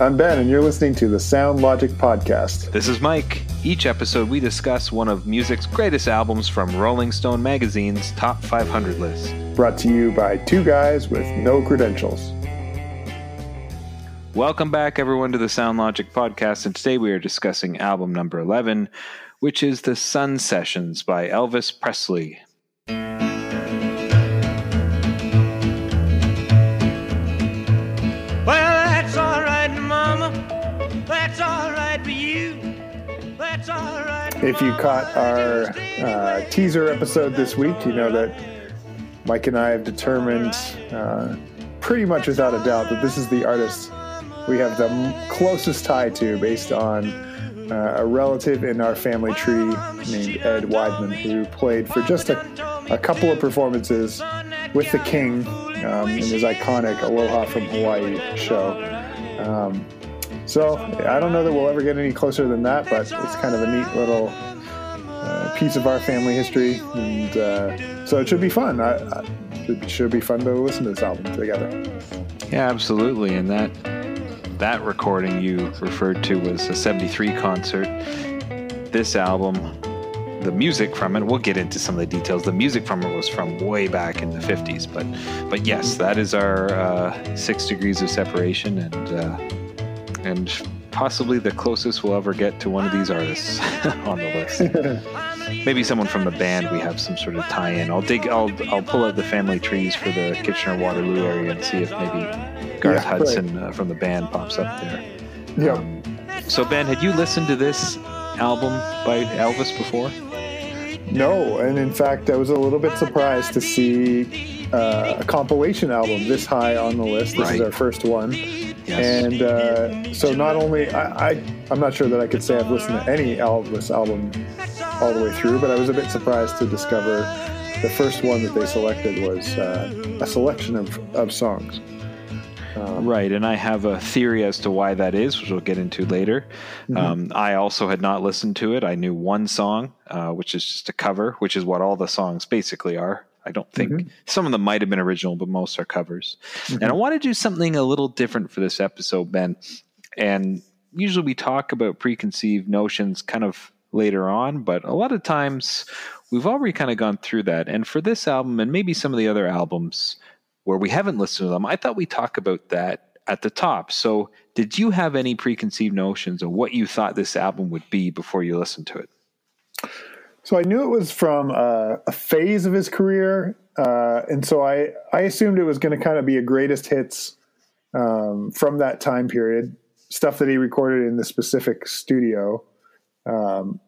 I'm Ben, and you're listening to the Sound Logic Podcast. This is Mike. Each episode, we discuss one of music's greatest albums from Rolling Stone magazine's top 500 list. Brought to you by two guys with no credentials. Welcome back, everyone, to the Sound Logic Podcast, and today we are discussing album number 11, which is The Sun Sessions by Elvis Presley. If you caught our uh, teaser episode this week, you know that Mike and I have determined, uh, pretty much without a doubt, that this is the artist we have the closest tie to based on uh, a relative in our family tree named Ed Weidman, who played for just a, a couple of performances with the King um, in his iconic Aloha from Hawaii show. Um, so I don't know that we'll ever get any closer than that, but it's kind of a neat little uh, piece of our family history, and uh, so it should be fun. I, I, it should be fun to listen to this album together. Yeah, absolutely. And that that recording you referred to was a 73 concert. This album, the music from it, we'll get into some of the details. The music from it was from way back in the 50s, but but yes, that is our uh, six degrees of separation and uh, and possibly the closest we'll ever get to one of these artists on the list. Maybe someone from the band we have some sort of tie-in. I'll dig. I'll I'll pull out the family trees for the Kitchener Waterloo area and see if maybe Garth Yeah, Hudson uh, from the band pops up there. Yeah. Um, so Ben, had you listened to this album by Elvis before? No, and in fact, I was a little bit surprised to see uh, a compilation album this high on the list. This is our first one, Yes. and uh, so not only I, I, I'm not sure that I could say I've listened to any Elvis album all the way through, but I was a bit surprised to discover the first one that they selected was uh, a selection of, of songs. Um, Right, and I have a theory as to why that is, which we'll get into later. Mm-hmm. Um, I also had not listened to it. I knew one song, uh, which is just a cover, which is what all the songs basically are. I don't think Mm-hmm. some of them might have been original, but most are covers. And I want to do something a little different for this episode, Ben. And usually we talk about preconceived notions kind of later on, but a lot of times we've already kind of gone through that. And for this album, and maybe some of the other albums where we haven't listened to them, I thought we'd talk about that at the top. So, did you have any preconceived notions of what you thought this album would be before you listened to it? So I knew it was from uh, a phase of his career, uh, and so I I assumed it was going to kind of be a greatest hits um, from that time period, stuff that he recorded in the specific studio. Um,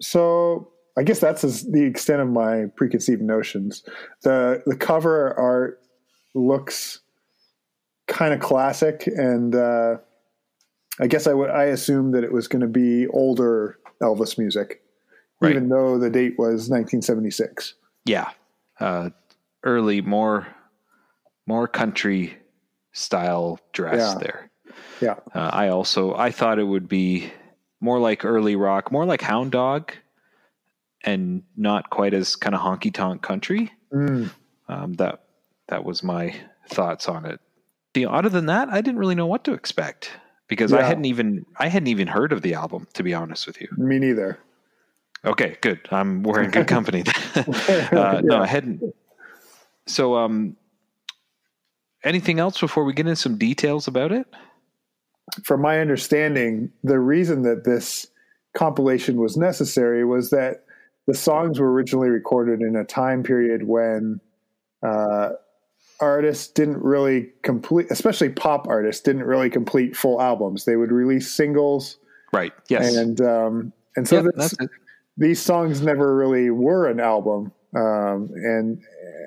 so I guess that's the extent of my preconceived notions. the The cover art looks kind of classic, and uh, I guess I would I assumed that it was going to be older Elvis music Right. even though the date was 1976. Yeah, uh, early, more, more country style dress Yeah. there. Yeah. Uh, I also I thought it would be more like early rock, more like Hound Dog, and not quite as kind of honky tonk country. Mm. Um, that that was my thoughts on it. You know, other than that, I didn't really know what to expect because I hadn't even I hadn't even heard of the album to be honest with you. Me neither. Okay, good. I'm we're in good company. uh, No, I hadn't. So, um, anything else before we get into some details about it? From my understanding, the reason that this compilation was necessary was that the songs were originally recorded in a time period when uh, artists didn't really complete, especially pop artists, didn't really complete full albums. They would release singles, Right. Yes. and um, and so Yeah, this, that's it. These songs never really were an album, um, and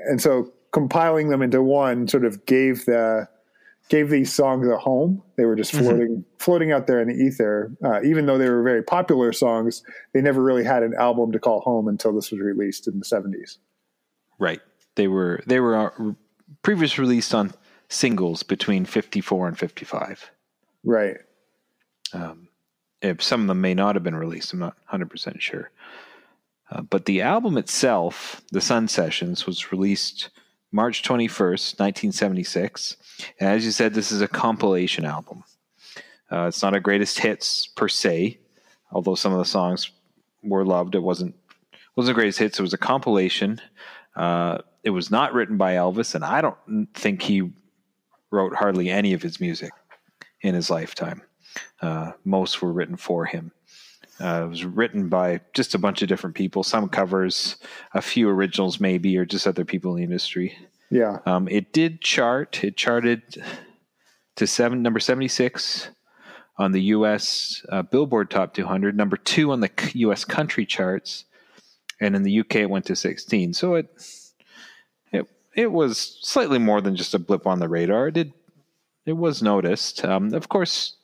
and so compiling them into one sort of gave the gave these songs a home. They were just floating floating out there in the ether. Uh, even though they were very popular songs, they never really had an album to call home until this was released in the seventies. Right. They were they were uh, previous released on singles between 54 and 55. Right. If some of them may not have been released, I'm not 100% sure. Uh, but the album itself, The Sun Sessions, was released March 21st, 1976. And as you said, this is a compilation album. Uh, it's not a greatest hits per se, although some of the songs were loved. It wasn't wasn't a greatest hits. It was a compilation. Uh, it was not written by Elvis, and I don't think he wrote hardly any of his music in his lifetime. Uh, most were written for him. Uh, it was written by just a bunch of different people, some covers, a few originals maybe, or just other people in the industry. Yeah. Um, it did chart. It charted to seven, number seventy-six on the U.S. Uh, Billboard Top 200, number two on the U.S. country charts, and in the UK it went to 16. So it it it was slightly more than just a blip on the radar. It did it was noticed. Um, of course,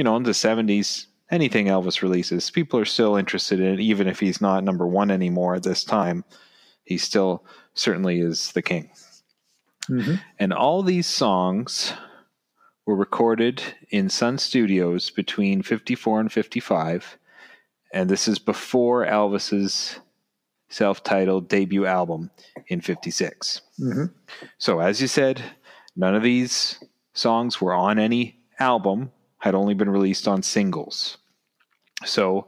you know in the 70s, anything Elvis releases, people are still interested in it, even if he's not number one anymore at this time. He still certainly is the king. Mm-hmm. And all these songs were recorded in Sun Studios between 54 and 55. And this is before Elvis's self titled debut album in 56. Mm-hmm. So, as you said, none of these songs were on any album, had only been released on singles. So,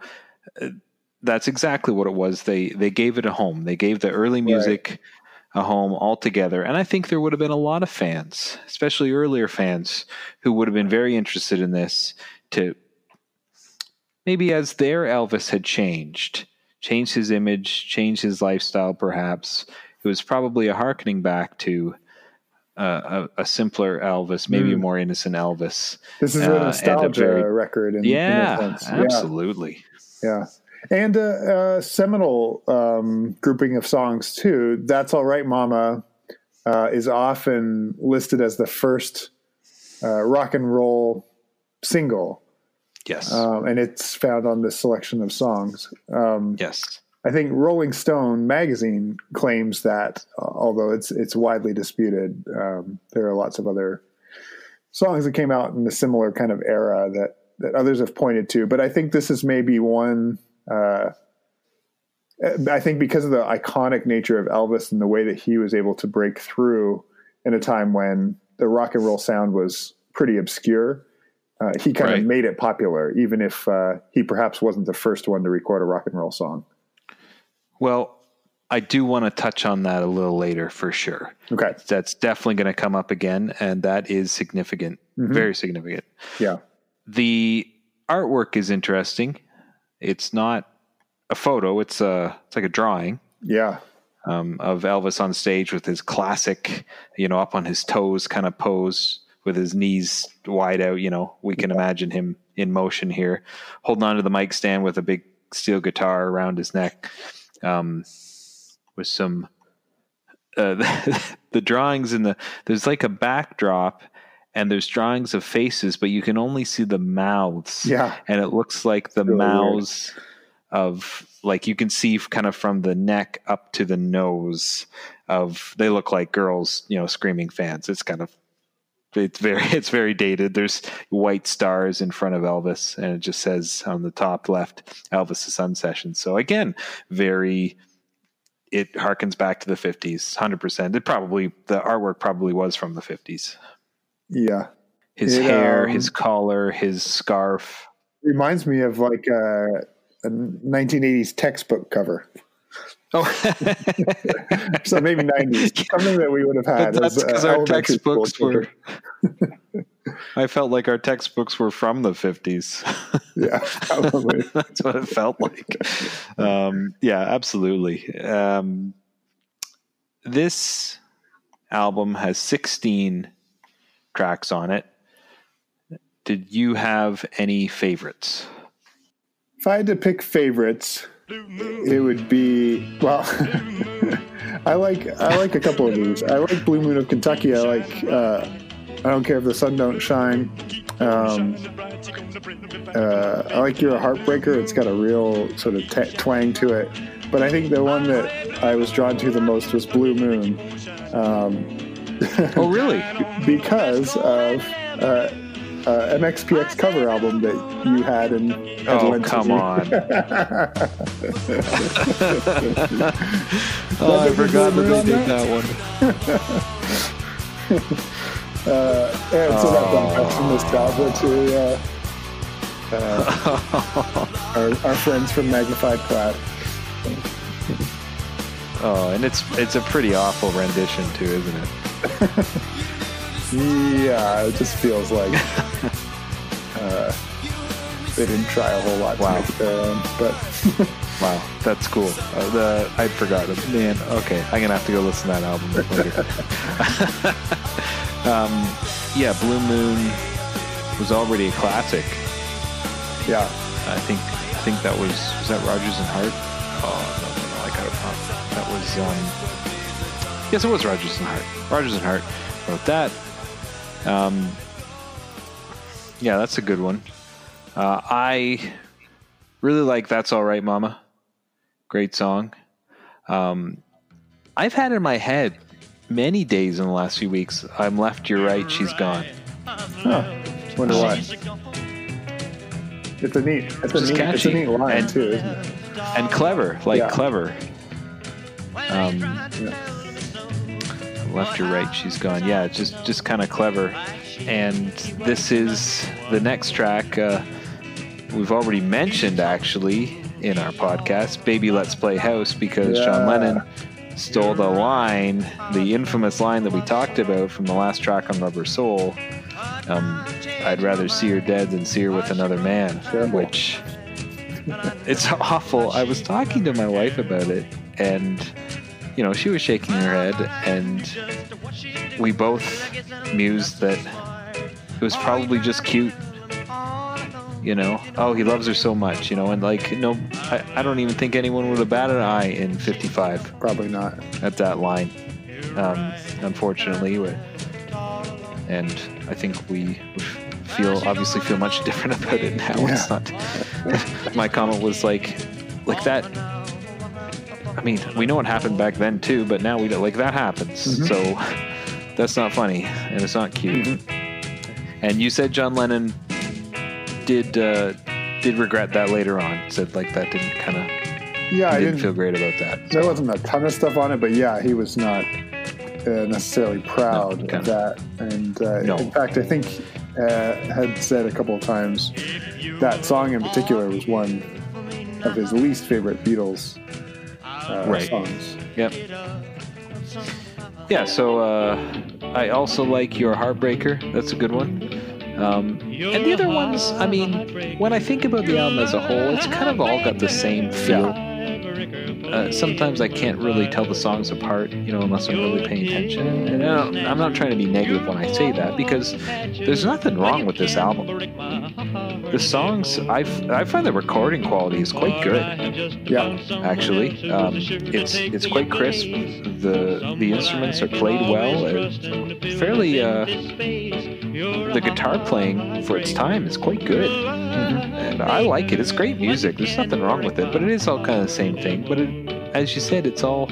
uh, that's exactly what it was. They they gave it a home. They gave the early music a home altogether. And I think there would have been a lot of fans, especially earlier fans, who would have been very interested in this to maybe as their Elvis had changed, changed his image, changed his lifestyle, perhaps. It was probably a harkening back to uh, a, a simpler Elvis, maybe a more innocent Elvis. This is Uh, a a nostalgia very- record. In, Yeah, in a sense. absolutely. Yeah. And a, a seminal um, grouping of songs, too. That's All Right, Mama uh, is often listed as the first uh, rock and roll single. Yes. Um, and it's found on this selection of songs. Um, yes. I think Rolling Stone magazine claims that, uh, although it's it's widely disputed. Um, there are lots of other songs that came out in a similar kind of era that that others have pointed to. But I think this is maybe one. Uh, I think because of the iconic nature of Elvis and the way that he was able to break through in a time when the rock and roll sound was pretty obscure, uh, he kind Right. of made it popular, even if uh, he perhaps wasn't the first one to record a rock and roll song. Well, I do want to touch on that a little later for sure. Okay. That's definitely going to come up again, and that is significant, very significant. Yeah. The artwork is interesting. It's not a photo; it's a it's like a drawing Yeah. um, of Elvis on stage with his classic, you know, up on his toes kind of pose with his knees wide out. You know, we can imagine him in motion here, holding onto the mic stand with a big steel guitar around his neck, um, with some. Uh, the drawings in the there's like a backdrop and there's drawings of faces but you can only see the mouths Yeah. and it looks like the Really weird. mouths of like you can see kind of from the neck up to the nose of they look like girls you know screaming fans it's kind of it's very it's very dated. There's white stars in front of elvis and it just says on the top left elvis the sun session so again very it harkens back to the 50s 100% it probably the artwork probably was from the 50s Yeah. his It, hair um, his collar his scarf. Reminds me of like a, a 1980s textbook cover. Oh So maybe 90s. Something that we would have had. But that's as, uh, because our textbooks were. I felt like our textbooks were from the fifties. Yeah. Probably. that's what it felt like. Um, yeah, absolutely. Um, this album has sixteen tracks on it. Did you have any favorites? if I had to pick favorites, it would be well. I like I like a couple of these. I like Blue Moon of Kentucky. I like uh, I don't care if the sun don't shine. Um, uh, I like you're a heartbreaker. It's got a real sort of t- twang to it. But I think the one that I was drawn to the most was Blue Moon. Um, Oh, really? because of uh, uh, MXPX cover album that you had and had Oh, to come me. on. oh, I forgot that they did that one. Uh, and so that brought back some nostalgia to uh, uh, our, our friends from Magnified Cloud. Oh, and it's it's a pretty awful rendition too, isn't it? Yeah, it just feels like uh, they didn't try a whole lot to Wow. make it their own. But Wow, that's cool. Uh, the I'd forgotten. Man, okay, I'm gonna have to go listen to that album later. um, yeah, Blue Moon was already a classic. yeah, I think I think that was was that Rodgers and Hart. Oh no no no, I got it wrong. That was um, yes, it was Rodgers and Hart. Rodgers and Hart wrote that. Um, yeah, that's a good one. Uh, I really like "That's All Right, Mama." Great song. Um, I've had in my head many days in the last few weeks. I'm left, you're right, she's gone. huh. wonder why. It's a neat, it's a Just neat, it's a catchy. neat line And- too, isn't it? and clever, like Yeah. clever. Um, Yeah. Left or right, she's gone. Yeah, just just kind of clever. And this is the next track. Uh, we've already mentioned actually in our podcast, "Baby Let's Play House," because John Yeah. Lennon stole the line, the infamous line that we talked about from the last track on Rubber Soul. Um, I'd rather see her dead than see her with another man, Terrible. which it's awful. I was talking to my wife about it, and you know, she was shaking her head, and we both mused that it was probably just cute. You know, oh, he loves her so much, you know, and like, no, I, I don't even think anyone would have batted an eye in 55 Probably not. at that line, um, unfortunately. And I think we feel obviously feel much different about it now. It's not. my comment was like, like that. I mean, we know what happened back then too, but now we don't like that happens. Mm-hmm. So that's not funny and it's not cute. Mm-hmm. And you said John Lennon did uh, did regret that later on. Said like that didn't kind of Yeah, I didn't didn't feel great about that. There wasn't a ton of stuff on it, but yeah, he was not uh, necessarily proud No, of that. And uh, No. in fact, I think uh, had said a couple of times that song in particular was one of his least favorite Beatles uh, Right. songs. Yep. Yeah, so uh, I also like Your Heartbreaker. That's a good one. Um, and the other ones, I mean, when I think about the album as a whole, it's kind of all got the same feel. Uh, sometimes I can't really tell the songs apart, you know, unless I'm really paying attention. And I'm not trying to be negative when I say that because there's nothing wrong with this album. The songs, I I find the recording quality is quite good Yeah, actually. Um, it's it's quite crisp. The the instruments are played well. It's fairly uh, the guitar playing for its time is quite good, and I like it. It's great music. There's nothing wrong with it, but it is all kind of the same thing. But it, as you said, it's all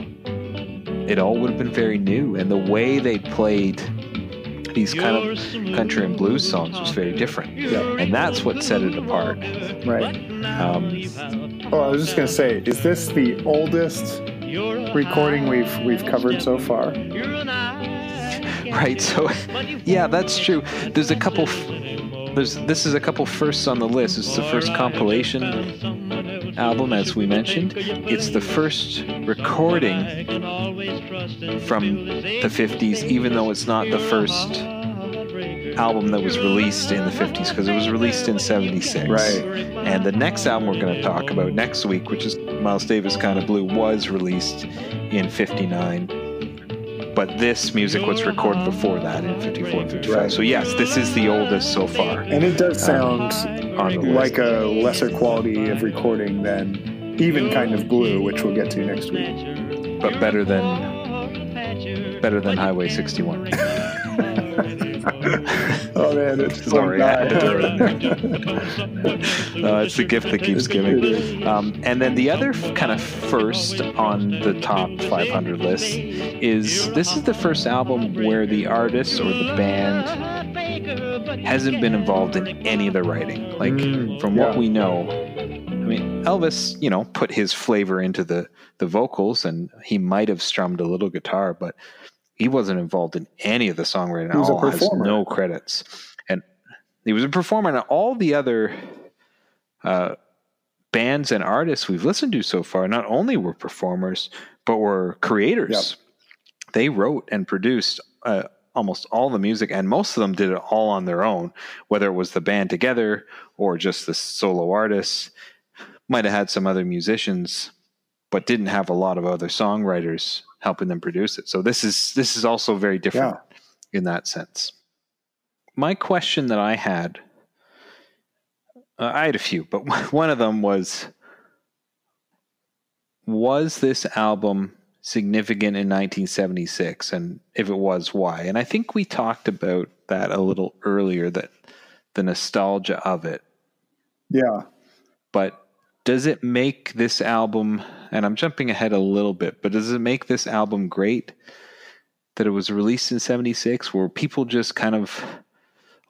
it all would have been very new, and the way they played these kind of country and blues songs was very different, and that's what set it apart. right. Um, Oh, I was just gonna say, is this the oldest recording we've we've covered so far? right so yeah that's true there's a couple f- there's this is a couple firsts on the list it's the first compilation album as we mentioned. It's the first recording from the 50s even though it's not the first album that was released in the 50s because it was released in 76 Right. and the next album we're going to talk about next week which is miles davis kind of blue was released in 59 but this music was recorded before that in 54 and 55 Right. so yes this is the oldest so far And it does sound um, on like a lesser quality of recording than even kind of blue, which we'll get to next week. but better than better than highway 61 oh man, it's Sorry, I had to throw it. No, it's the gift that keeps giving. Um, and then the other f- kind of first on the top 500 list is this is the first album where the artist or the band hasn't been involved in any of the writing. Like Mm, from yeah. what we know, I mean Elvis, you know, put his flavor into the the vocals, and he might have strummed a little guitar, but he wasn't involved in any of the songwriting. He was a all. Has performer. no credits, and he was a performer. And all the other uh, bands and artists we've listened to so far not only were performers but were creators. They wrote and produced uh, almost all the music, and most of them did it all on their own, whether it was the band together or just the solo artists. Might have had some other musicians, but didn't have a lot of other songwriters helping them produce it. So this is this is also very different in that sense. My question that I had, uh, I had a few, but one of them was was this album significant in 1976 and if it was why and i think we talked about that a little earlier that the nostalgia of it Yeah. but does it make this album and i'm jumping ahead a little bit but does it make this album great that it was released in 76 were people just kind of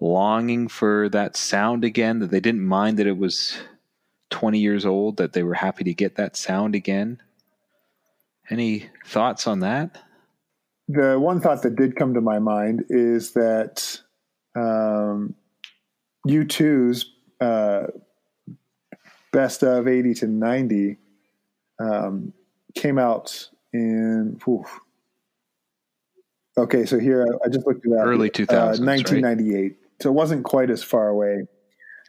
longing for that sound again that they didn't mind that it was 20 years old that they were happy to get that sound again? Any thoughts on that? The one thought that did come to my mind is that um, U2's uh, best of 80 to 90 um, came out in. oof. Okay, so here I, I just looked it up. Early 2000s, right? 1998. So it wasn't quite as far away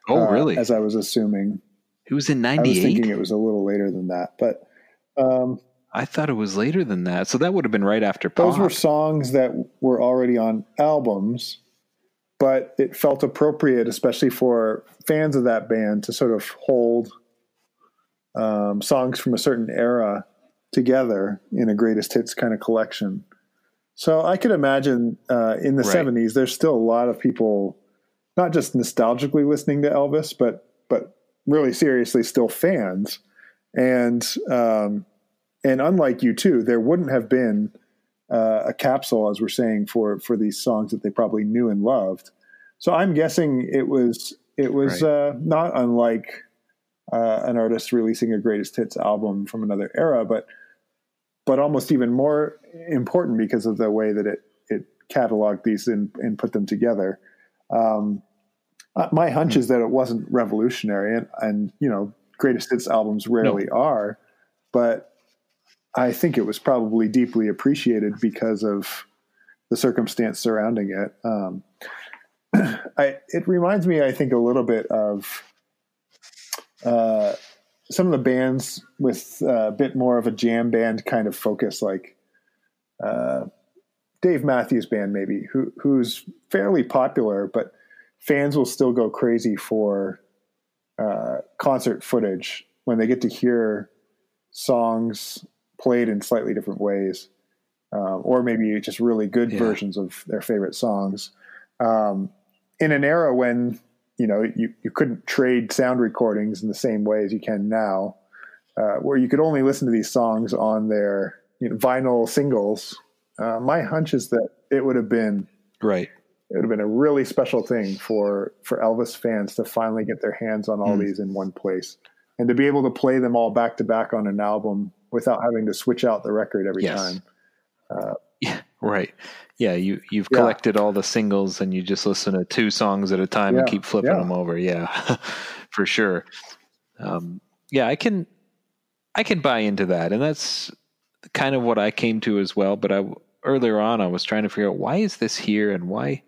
oh uh, really as I was assuming. it was in 98 I was thinking it was a little later than that, but um, I thought it was later than that so that would have been right after those were songs that were already on albums, but it felt appropriate, especially for fans of that band, to sort of hold um, songs from a certain era together in a greatest hits kind of collection. So I could imagine uh, in the Right. 70s, there's still a lot of people not just nostalgically listening to Elvis, but but really seriously still fans. And um, and unlike U2, there wouldn't have been uh, a capsule, as we're saying, for for these songs that they probably knew and loved. So I'm guessing it was it was Right. uh, not unlike uh, an artist releasing a greatest hits album from another era, but but almost even more important because of the way that it it cataloged these and, and put them together. Um, uh, my hunch is that it wasn't revolutionary, and, and you know, greatest hits albums rarely are, but I think it was probably deeply appreciated because of the circumstance surrounding it. Um, I, it reminds me, I think, a little bit of uh, some of the bands with uh, a bit more of a jam band kind of focus, like uh, Dave Matthews Band, maybe, who, who's fairly popular, but fans will still go crazy for uh, concert footage when they get to hear songs played in slightly different ways, um, or maybe just really good Yeah. versions of their favorite songs. Um, in an era when you know you, you couldn't trade sound recordings in the same way as you can now, uh, where you could only listen to these songs on their you know, vinyl singles. Uh, my hunch is that it would have been right it would have been a really special thing for for Elvis fans to finally get their hands on all these in one place and to be able to play them all back to back on an album without having to switch out the record every Yes. time. Yeah, right. Yeah, you you've Yeah. collected all the singles and you just listen to two songs at a time and keep flipping yeah. them over. Yeah, for sure. Um, yeah, I can I can buy into that, and that's kind of what I came to as well. But I earlier on I was trying to figure out why is this here and why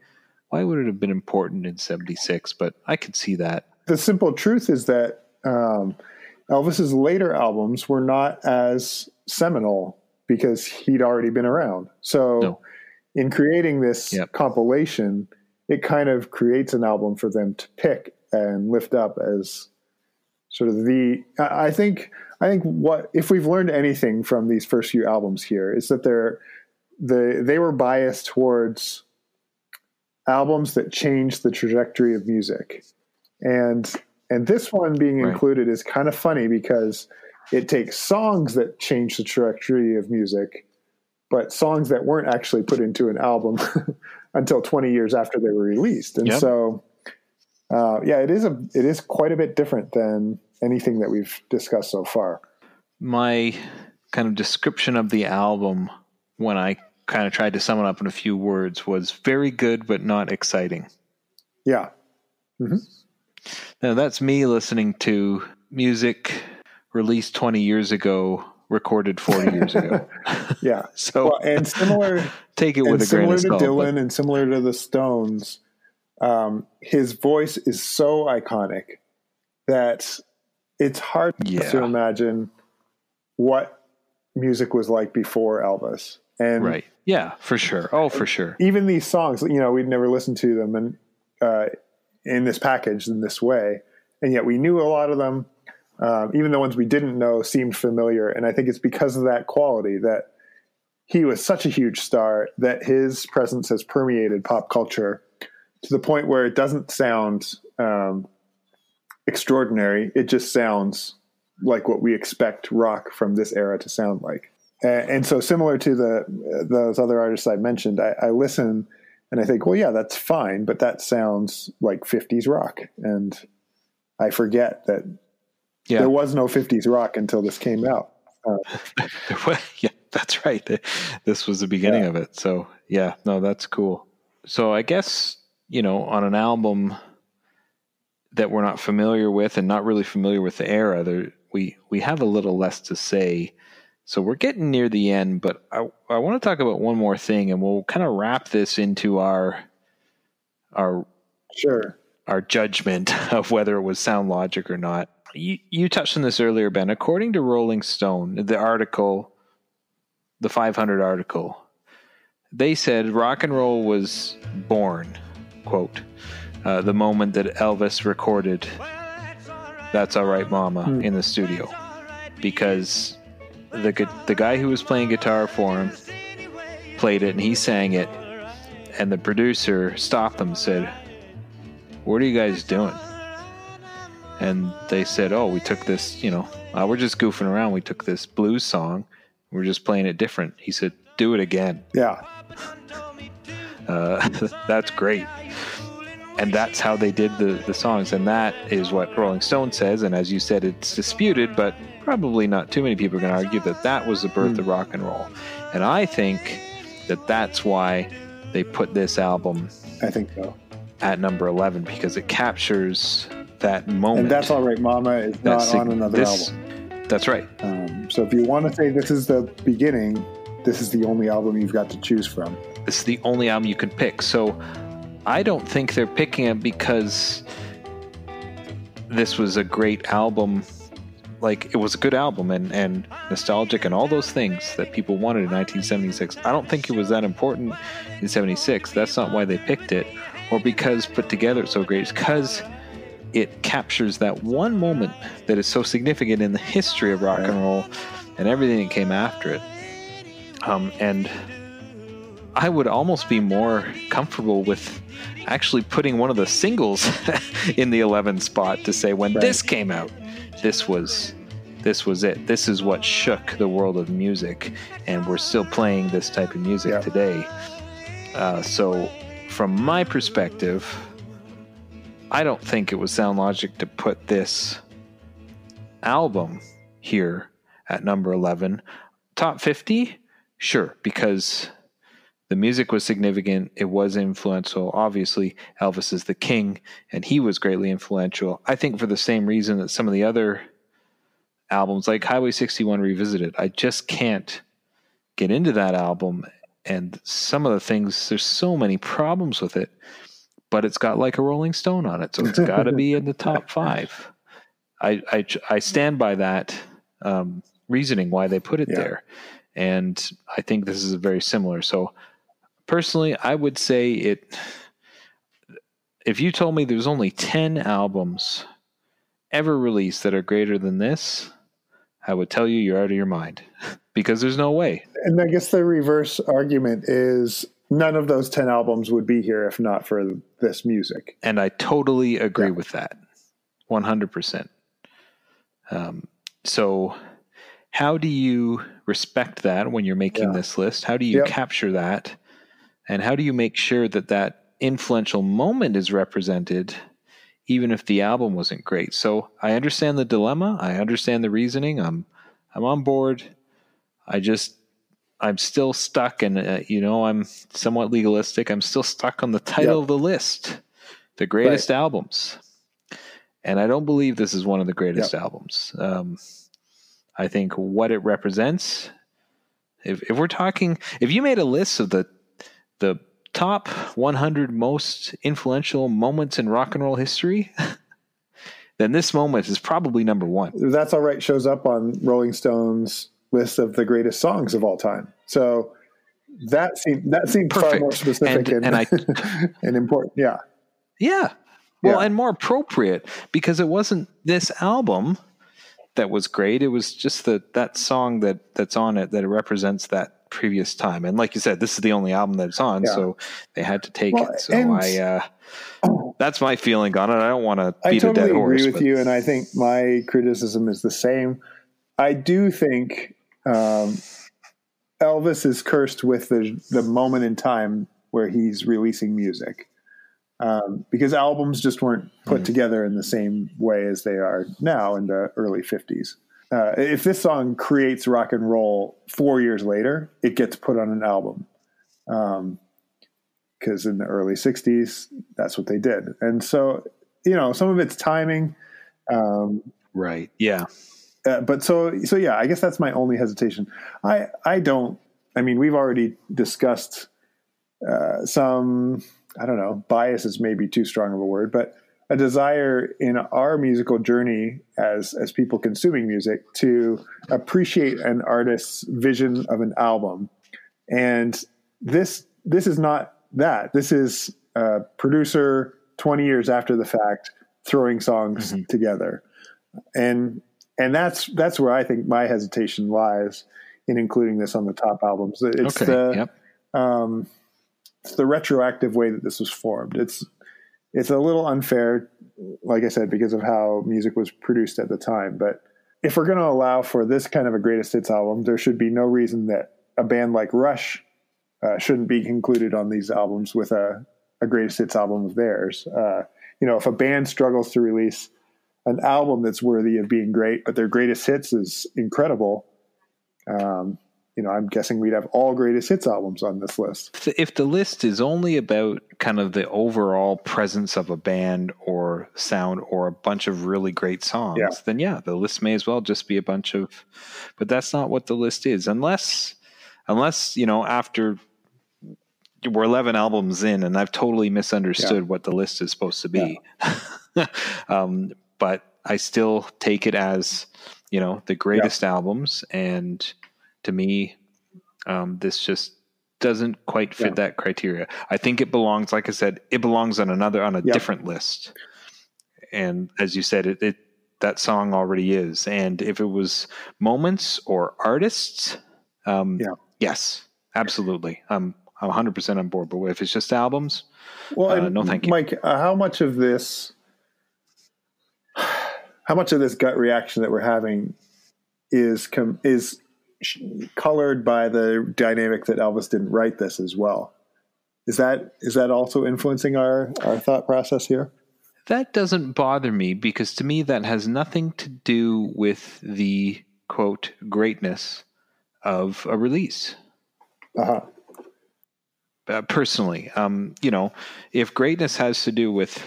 why would it have been important in '76? But I could see that. The simple truth is that um, Elvis's later albums were not as seminal because he'd already been around. So No. in creating this Yep. compilation, it kind of creates an album for them to pick and lift up as sort of the I I think I think what if we've learned anything from these first few albums here is that they're they they were biased towards albums that change the trajectory of music, and and this one being Right. included is kind of funny because it takes songs that change the trajectory of music, but songs that weren't actually put into an album until 20 years after they were released, and Yep. so uh, yeah, it is a it is quite a bit different than anything that we've discussed so far. my kind of description of the album when I kind of tried to sum it up in a few words was very good but not exciting. Yeah, Now that's me listening to music released 20 years ago, recorded 40 years ago. yeah. So Well, and similar take it with a grain similar of to salt. Dylan and similar to the Stones, um, his voice is so iconic that it's hard Yeah. to imagine what music was like before Elvis. And right. Yeah, for sure. Oh, for sure. even these songs, you know, we'd never listened to them and uh, in this package in this way, and yet we knew a lot of them. Um, even the ones we didn't know seemed familiar, and I think it's because of that quality that he was such a huge star that his presence has permeated pop culture to the point where it doesn't sound um, extraordinary. It just sounds like what we expect rock from this era to sound like. And, so, similar to the those other artists I mentioned, I, I listen and I think, well, yeah, that's fine, but that sounds like '50s rock, and I forget that Yeah. there was no '50s rock until this came out. Uh, yeah, that's right. This was the beginning of it. So, yeah, no, that's cool. So, I guess, you know, on an album that we're not familiar with and not really familiar with the era, there we we have a little less to say. So, we're getting near the end, but I I want to talk about one more thing and we'll kind of wrap this into our our sure. our judgment of whether it was sound logic or not. You, you touched on this earlier, Ben. According to Rolling Stone, the article, the 500 article, they said rock and roll was born, quote, uh, the moment that Elvis recorded That's All Right Mama in the studio. Because the, the guy who was playing guitar for him played it and he sang it, and the producer stopped them and said, what are you guys doing? And they said, oh, we took this, you know, uh, we're just goofing around. We took this blues song, we're just playing it different. He said, do it again. Yeah, Uh, that's great. And that's how they did the, the songs. And that is what Rolling Stone says. And as you said, it's disputed, but probably not too many people are going to argue that that was the birth of rock and roll. And I think that that's why they put this album I think so. at number 11 because it captures that moment. And that's all right, Mama is not That's on another this- album. That's right. Um, so if you want to say this is the beginning, this is the only album you've got to choose from. This is the only album you can pick. So I don't think they're picking it because this was a great album. Like it was a good album and, and nostalgic and all those things that people wanted in 1976. I don't think it was that important in 76. That's not why they picked it. Or because put together it's so great. It's because it captures that one moment that is so significant in the history of rock and roll and everything that came after it. Um, and I would almost be more comfortable with actually putting one of the singles in the 11th spot to say when Right. this came out, this was this was it. This is what shook the world of music, and we're still playing this type of music Yeah. today. Uh, so, from my perspective, I don't think it was sound logic to put this album here at number 11. Top 50? Sure, because the music was significant. It was influential. Obviously, Elvis is the king, and he was greatly influential. I think for the same reason that some of the other albums, like Highway 61 Revisited, I just can't get into that album. And some of the things, there's so many problems with it, but it's got like a Rolling Stone on it, so it's got to be in the top five. I, I, I stand by that um, reasoning why they put it Yeah. there. And I think this is very similar. So, personally, I would say it. If you told me there's only 10 albums ever released that are greater than this, I would tell you you're out of your mind because there's no way. And I guess the reverse argument is none of those 10 albums would be here if not for this music. And I totally agree Yeah. with that. 100%. Um, so, how do you respect that when you're making Yeah. this list? How do you Yep. capture that? And how do you make sure that that influential moment is represented, even if the album wasn't great? So, I understand the dilemma. I understand the reasoning. I'm, I'm on board. I just, I'm still stuck, and uh, you know, I'm somewhat legalistic. I'm still stuck on the title Yep. of the list, the greatest albums, and I don't believe this is one of the greatest albums. Um, I think what it represents. If if we're talking, if you made a list of the the top 100 most influential moments in rock and roll history, then this moment is probably number one. That's All Right shows up on Rolling Stone's list of the greatest songs of all time. So that seemed that seemed far more specific And- and, and and, important. Yeah. Yeah. Well, Yeah. and more appropriate because it wasn't this album that was great. It was just the that song that that's on it that represents that previous time. And like you said, this is the only album that it's on, Yeah. so they had to take Well, it. So I uh that's my feeling on it. I don't want to I beat totally a dead horse. agree with but- you, and I think my criticism is the same. I do think um, Elvis is cursed with the the moment in time where he's releasing music, um, because albums just weren't put Mm-hmm. together in the same way as they are now in the early '50s. Uh, if this song creates rock and roll four years later, it gets put on an album. Um, because in the early 60s that's what they did and so you know some of it's timing um, right. Yeah. Uh, but so so yeah i guess that's my only hesitation. I i don't i mean we've already discussed uh, some i don't know bias is maybe too strong of a word but a desire in our musical journey as as people consuming music to appreciate an artist's vision of an album. And this this is not that. This is a producer 20 years after the fact throwing songs together. And and that's that's where i think my hesitation lies in including this on the top albums it's okay. the yep. um, it's the retroactive way that this was formed. It's it's a little unfair, like I said, because of how music was produced at the time. But if we're going to allow for this kind of a greatest hits album, there should be no reason that a band like Rush uh, shouldn't be included on these albums with a, a greatest hits album of theirs. Uh, you know, if a band struggles to release an album that's worthy of being great, but their greatest hits is incredible, um, you know, I'm guessing we'd have all greatest hits albums on this list. If the- if the list is only about kind of the overall presence of a band or sound or a bunch of really great songs, Yeah. then yeah, the list may as well just be a bunch of. But that's not what the list is, unless, unless you know, after we're eleven albums in, and I've totally misunderstood what the list is supposed to be. um, but I still take it as you know the greatest albums, and to me, um, this just doesn't quite fit Yeah. that criteria. I think it belongs, like I said, it belongs on another on a Yeah. different list. And as you said, it, it that song already is. And if it was moments or artists, um, Yeah. yes, absolutely. I'm I'm 100 percent on board. But if it's just albums, Well, Uh, no, thank you. Mike. Uh, how much of this, how much of this gut reaction that we're having, is com- is sh- colored by the dynamic that Elvis didn't write this as well? Is that is that also influencing our our thought process here? That doesn't bother me because to me that has nothing to do with the quote greatness of a release. Uh huh. Uh, personally, um, you know, if greatness has to do with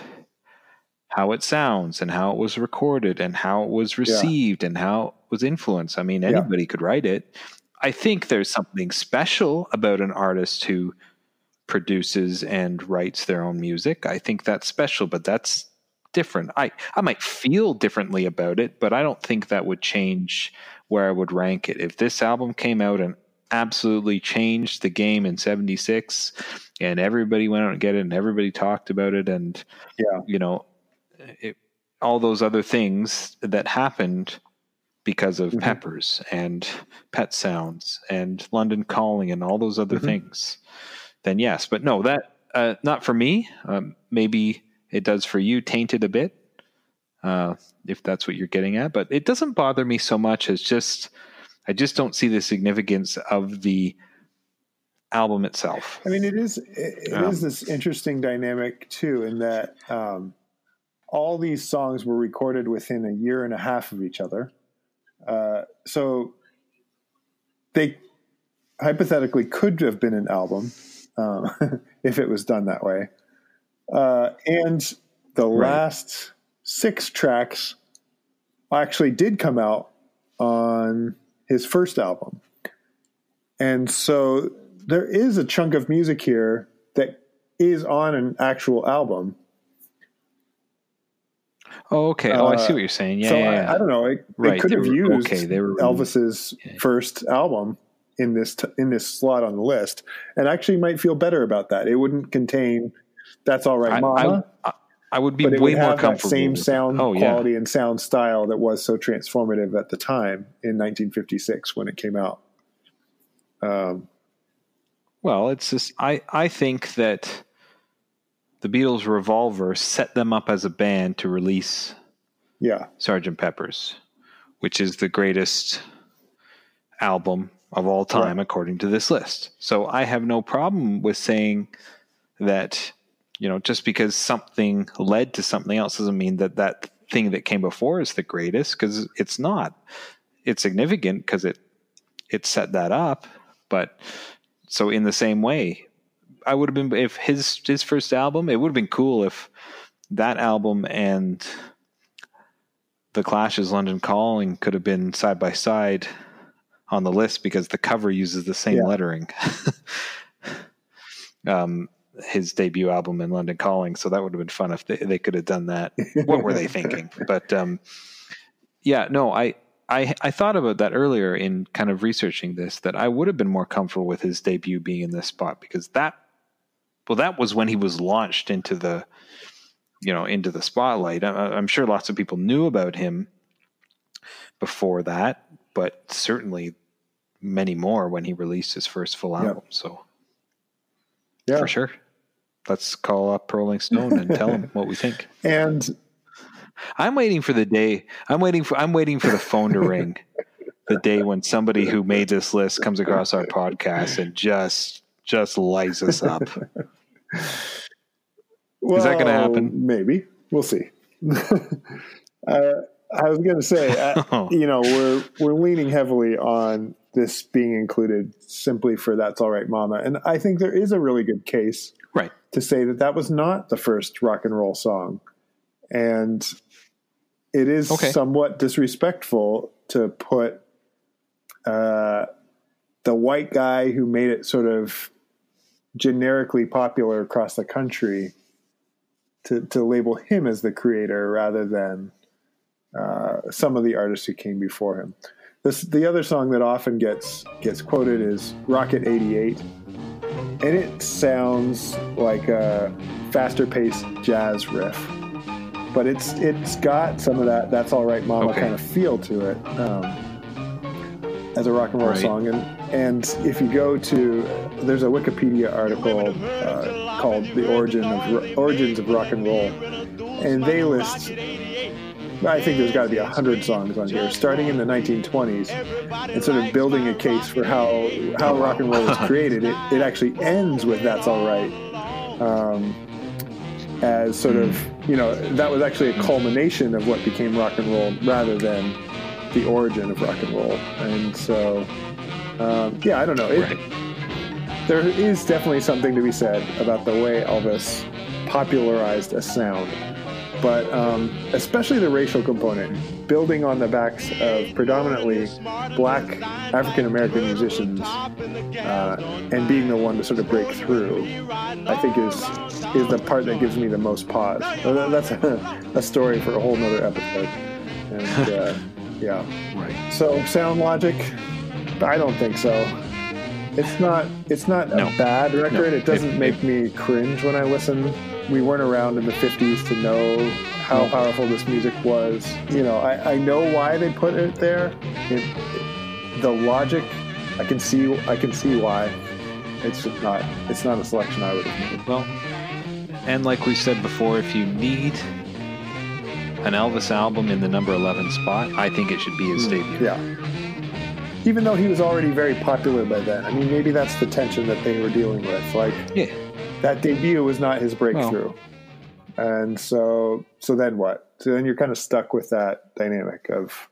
how it sounds and how it was recorded and how it was received and how it was influenced, I mean, Yeah. anybody could write it. I think there's something special about an artist who produces and writes their own music. I think that's special, but that's different. I, I might feel differently about it, but I don't think that would change where I would rank it. If this album came out and absolutely changed the game in 76 and everybody went out and get it and everybody talked about it and Yeah. you know it, all those other things that happened because of Mhm. peppers and pet sounds and london calling and all those other Mhm. things then yes. But no, that uh, not for me. Um, maybe it does for you. Tainted a bit, uh, if that's what you're getting at. But it doesn't bother me so much. It's just I just don't see the significance of the album itself. I mean, it is it, it Um, is this interesting dynamic too, in that um, all these songs were recorded within a year and a half of each other. Uh, so they hypothetically could have been an album um, if it was done that way. Uh, and the Right. last six tracks actually did come out on his first album. And so there is a chunk of music here that is on an actual album. Oh, okay. Oh, I see Uh, what you're saying. Yeah, so yeah, I, yeah. I don't know. It, Right, they could they have were- used okay, they were- Elvis's first album in this t- in this slot on the list, and actually might feel better about that. It wouldn't contain "That's All Right, I, Mama," I, I would be but it way would more have that comfortable. same sound oh, yeah. quality and sound style that was so transformative at the time in 1956 when it came out. Um, Well, it's just I I think that the Beatles' Revolver set them up as a band to release yeah, Sergeant Pepper's, which is the greatest album of all time according to this list. So I have no problem with saying that you know just because something led to something else doesn't mean that that thing that came before is the greatest because it's not. It's significant because it it set that up, but so in the same way, I would have been if his his first album. It would have been cool if that album and the Clash's London Calling could have been side by side on the list because the cover uses the same Yeah. lettering. um, his debut album in London Calling, so that would have been fun if they, they could have done that. what were they thinking? But um, yeah, no, I, I I thought about that earlier in kind of researching this that I would have been more comfortable with his debut being in this spot because that well that was when he was launched into the you know into the spotlight. I, I'm sure lots of people knew about him before that, but certainly many more when he released his first full album. So yeah. for sure, let's call up Rolling Stone and tell him what we think. And I'm waiting for the day. I'm waiting for. I'm waiting for the phone to ring. The day when somebody who made this list comes across our podcast and just just lights us up. well, Is that gonna happen? Maybe we'll see. uh, I was going to say, uh, Oh. you know, we're we're leaning heavily on this being included simply for "That's All Right, Mama," and I think there is a really good case Right. to say that that was not the first rock and roll song, and it is Okay. somewhat disrespectful to put uh, the white guy who made it sort of generically popular across the country to, to label him as the creator rather than uh, some of the artists who came before him. This, the other song that often gets gets quoted is Rocket 88, and it sounds like a faster paced jazz riff. But it's it's got some of that "That's All Right, Mama" Okay. kind of feel to it um, as a rock and roll Right. song. And and if you go to there's a Wikipedia article uh, called "The Origin of Origins of Rock and Roll," and they list I think there's got to be a hundred songs on here, starting in the 1920s, and sort of building a case for how how rock and roll was created. It, it actually ends with "That's All Right," um, as sort of you know that was actually a culmination of what became rock and roll, rather than the origin of rock and roll. And so, um, yeah, I don't know. It, Right. there is definitely something to be said about the way Elvis popularized a sound, but um, especially the racial component, building on the backs of predominantly black African American musicians, uh, and being the one to sort of break through, I think is is the part that gives me the most pause. That's a, a story for a whole nother episode. And uh, yeah. Right. So sound logic, I don't think so. It's not. It's not No. a bad record. No. It doesn't If- make me cringe when I listen. We weren't around in the '50s to know how No. powerful this music was. You know, I, I know why they put it there. It, the logic, I can see. I can see why. it's just not. It's not a selection I would have made. Well, and like we said before, if you need an Elvis album in the number 11 spot, I think it should be his hmm. debut. Yeah. Even though he was already very popular by then, I mean, maybe that's the tension that they were dealing with. Like Yeah. that debut was not his breakthrough, and so so then what? So then you're kind of stuck with that dynamic of,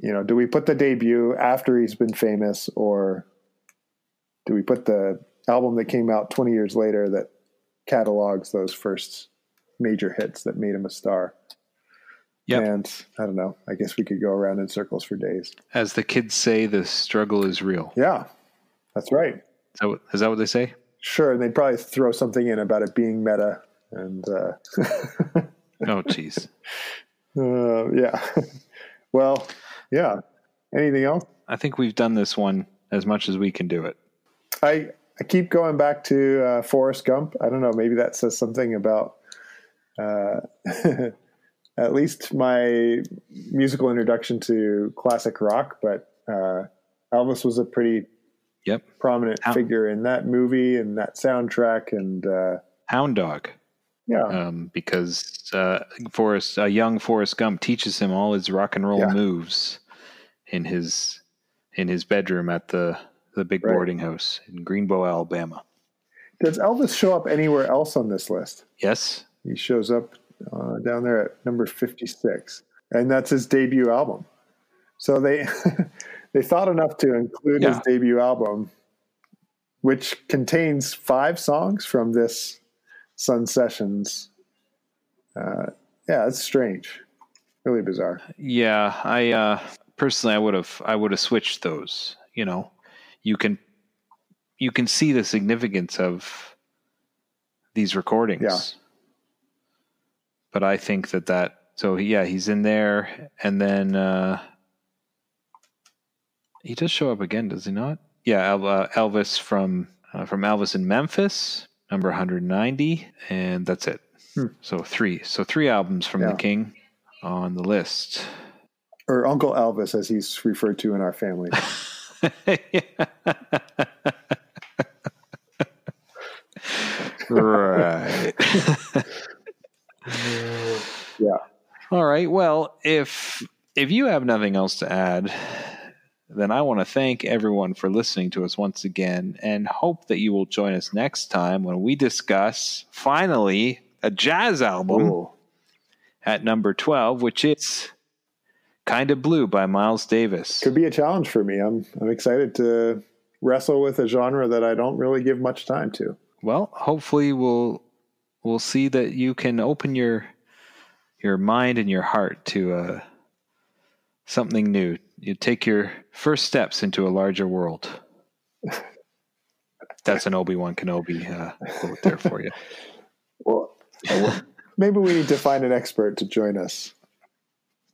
you know, do we put the debut after he's been famous, or do we put the album that came out 20 years later that catalogs those first major hits that made him a star? Yep. And I don't know. I guess we could go around in circles for days. As the kids say, the struggle is real. Yeah, that's right. Is that what, is that what they say? Sure, and they'd probably throw something in about it being meta, and uh, Oh, jeez. uh, yeah. well, yeah. Anything else? I think we've done this one as much as we can do it. I I keep going back to uh, Forrest Gump. I don't know. Maybe that says something about uh, at least my musical introduction to classic rock. But uh, Elvis was a pretty Yep. prominent How- figure in that movie and that soundtrack, and uh, Hound Dog. yeah, um, because uh, Forrest, a young Forrest Gump, teaches him all his rock and roll Yeah. moves in his in his bedroom at the the big Right. boarding house in Greenbow, Alabama. does Elvis show up anywhere else on this list? Yes, He shows up uh, down there at number 56, and that's his debut album. So they they thought enough to include his debut album, which contains five songs from this Sun Sessions. Uh, yeah, it's strange, really bizarre. yeah. I uh, personally, I would have I would have switched those. You know, you can you can see the significance of these recordings. Yeah. But I think that that so yeah, he's in there, and then uh, he does show up again, does he not? Yeah, uh, Elvis from uh, from Elvis in Memphis, number 190, and that's it. So three, so three albums from Hmm. Yeah. the King on the list. Or Uncle Elvis, as he's referred to in our family. right. All right. Well, if if you have nothing else to add, then I want to thank everyone for listening to us once again and hope that you will join us next time when we discuss finally a jazz album Ooh. at number 12, which is Kind of Blue by Miles Davis. Could be a challenge for me. I'm I'm excited to wrestle with a genre that I don't really give much time to. Well, hopefully we'll we'll see that you can open your your mind and your heart to uh, something new. You take your first steps into a larger world. That's an Obi Wan Kenobi uh, quote there for you. Well, maybe we need to find an expert to join us.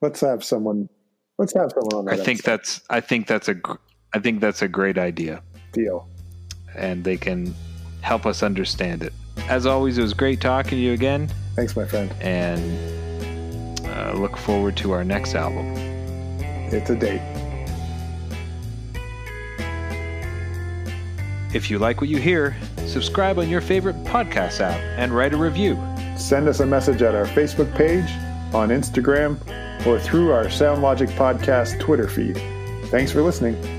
Let's have someone. Let's have someone on I think episode. that's I think that's a I think that's a great idea, deal. and they can help us understand it. As always, it was great talking to you again, Thanks, my friend. and uh, look forward to our next album. It's a date. If you like what you hear, subscribe on your favorite podcast app and write a review. Send us a message at our Facebook page, on Instagram, or through our SoundLogic Podcast Twitter feed. Thanks for listening.